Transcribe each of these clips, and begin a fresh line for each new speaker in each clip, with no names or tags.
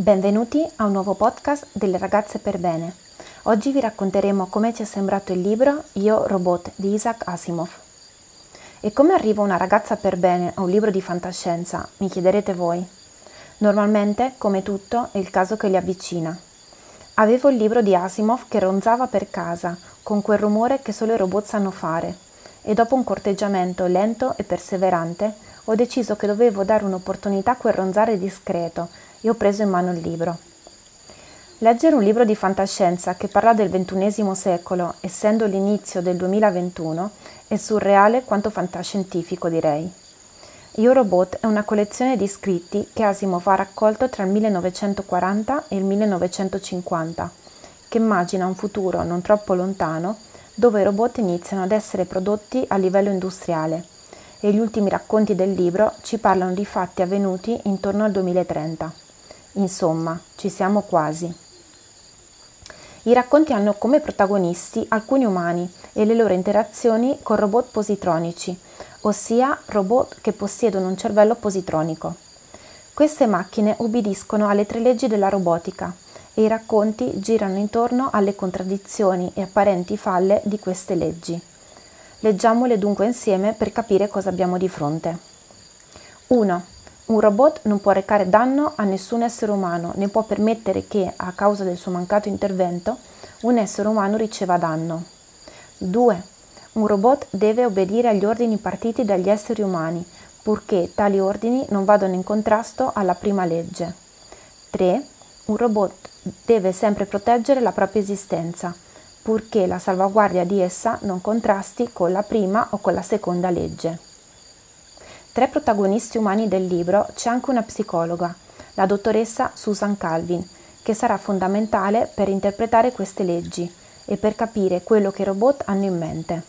Benvenuti a un nuovo podcast delle ragazze per bene. Oggi vi racconteremo come ci è sembrato il libro Io Robot di Isaac Asimov. E come arriva una ragazza per bene a un libro di fantascienza, mi chiederete voi. Normalmente, come tutto, è il caso che li avvicina. Avevo il libro di Asimov che ronzava per casa, con quel rumore che solo i robot sanno fare, e dopo un corteggiamento lento e perseverante, ho deciso che dovevo dare un'opportunità a quel ronzare discreto e ho preso in mano il libro. Leggere un libro di fantascienza che parla del XXI secolo, essendo l'inizio del 2021, è surreale quanto fantascientifico, direi. Io Robot è una collezione di scritti che Asimov ha raccolto tra il 1940 e il 1950, che immagina un futuro non troppo lontano dove i robot iniziano ad essere prodotti a livello industriale e gli ultimi racconti del libro ci parlano di fatti avvenuti intorno al 2030. Insomma, ci siamo quasi. I racconti hanno come protagonisti alcuni umani e le loro interazioni con robot positronici, ossia robot che possiedono un cervello positronico. Queste macchine ubbidiscono alle tre leggi della robotica e i racconti girano intorno alle contraddizioni e apparenti falle di queste leggi. Leggiamole dunque insieme per capire cosa abbiamo di fronte. 1. Un robot non può recare danno a nessun essere umano né può permettere che, a causa del suo mancato intervento, un essere umano riceva danno. 2. Un robot deve obbedire agli ordini partiti dagli esseri umani, purché tali ordini non vadano in contrasto alla prima legge. 3. Un robot deve sempre proteggere la propria esistenza, purché la salvaguardia di essa non contrasti con la prima o con la seconda legge. Tra i protagonisti umani del libro c'è anche una psicologa, la dottoressa Susan Calvin, che sarà fondamentale per interpretare queste leggi e per capire quello che i robot hanno in mente.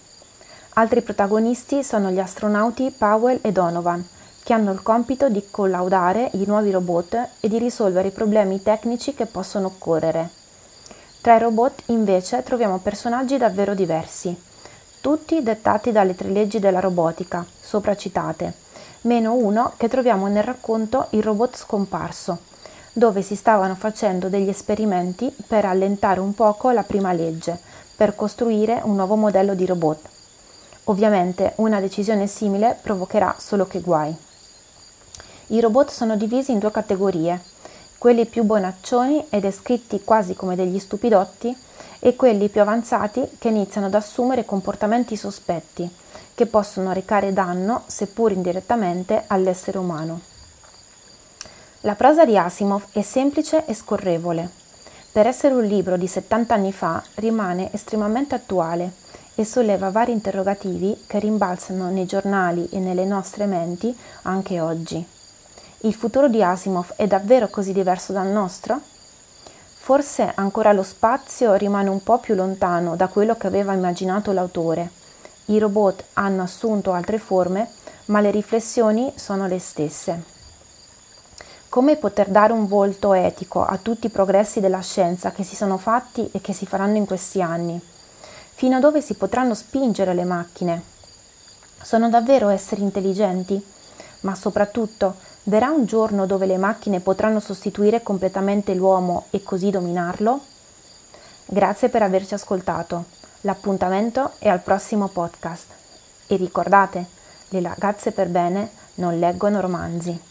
Altri protagonisti sono gli astronauti Powell e Donovan, che hanno il compito di collaudare i nuovi robot e di risolvere i problemi tecnici che possono occorrere. Tra i robot invece troviamo personaggi davvero diversi, tutti dettati dalle tre leggi della robotica, sopra citate, meno uno che troviamo nel racconto Il robot scomparso, dove si stavano facendo degli esperimenti per allentare un poco la prima legge, per costruire un nuovo modello di robot. Ovviamente una decisione simile provocherà solo che guai. I robot sono divisi in due categorie, quelli più bonaccioni e descritti quasi come degli stupidotti e quelli più avanzati che iniziano ad assumere comportamenti sospetti, che possono recare danno, seppur indirettamente, all'essere umano. La prosa di Asimov è semplice e scorrevole. Per essere un libro di 70 anni fa rimane estremamente attuale e solleva vari interrogativi che rimbalzano nei giornali e nelle nostre menti anche oggi. Il futuro di Asimov è davvero così diverso dal nostro? Forse ancora lo spazio rimane un po' più lontano da quello che aveva immaginato l'autore i robot hanno assunto altre forme, ma le riflessioni sono le stesse. Come poter dare un volto etico a tutti i progressi della scienza che si sono fatti e che si faranno in questi anni? Fino a dove si potranno spingere le macchine? Sono davvero esseri intelligenti? Ma soprattutto, verrà un giorno dove le macchine potranno sostituire completamente l'uomo e così dominarlo? Grazie per averci ascoltato. L'appuntamento è al prossimo podcast. E ricordate, le ragazze per bene non leggono romanzi.